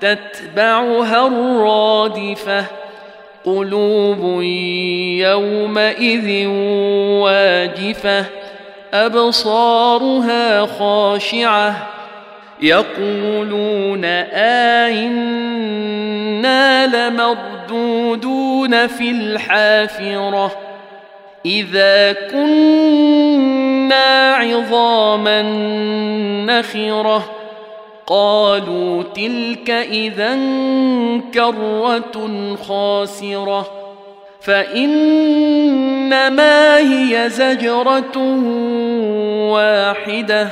تتبعها الرادفة قلوب يومئذ واجفة أبصارها خاشعة يقولون آئنا لمردودون في الحافرة إذا كنا عظاما نخرة قالوا تلك إذا كرة خاسرة فإنما هي زجرة واحدة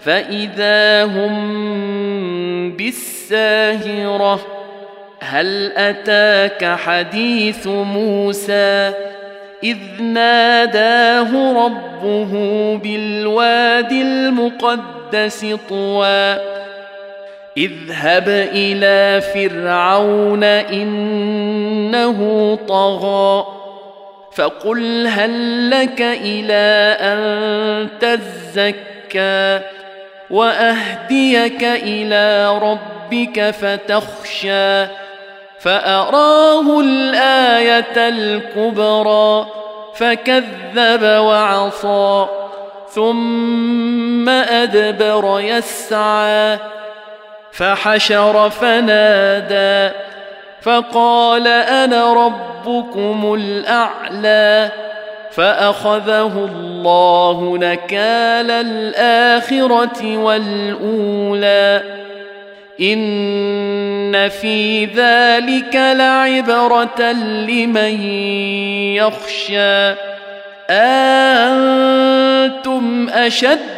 فإذا هم بالساهرة. هل أتاك حديث موسى؟ إذ ناداه ربه بالواد المقدس طوى. اذهب إلى فرعون إنه طغى فقل هل لك إلى أن تزكى وأهديك إلى ربك فتخشى فأراه الآية الكبرى فكذب وعصى ثم أدبر يسعى فحشر فنادى فقال أنا ربكم الأعلى فأخذه الله نكال الآخرة والأولى إن في ذلك لعبرة لمن يخشى أنتم أشد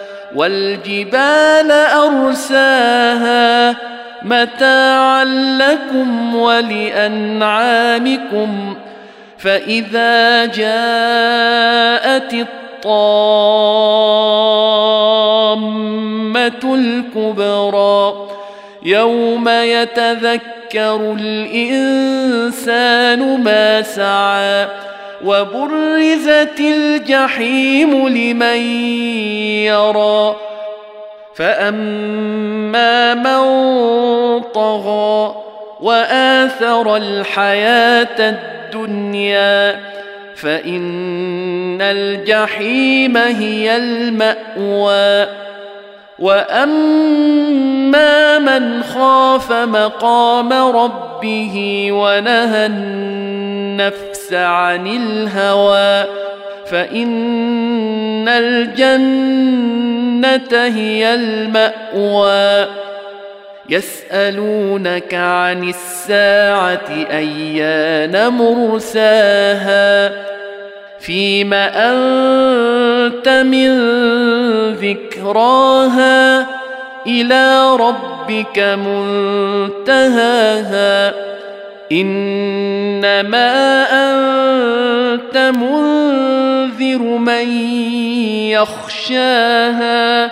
والجبال أرساها متاعا لكم ولأنعامكم فإذا جاءت الطامة الكبرى يوم يتذكر الإنسان ما سعى وبرزت الجحيم لمن يرى. فأما من طغى وآثر الحياة الدنيا فإن الجحيم هي المأوى. واما من خاف مقام ربه ونهى النفس عن الهوى فان الجنه هي الماوى يسالونك عن الساعة ايان مرساها فيم أنت من ذكراها إلى ربك منتهاها. إنما أنت منذر من يخشاها.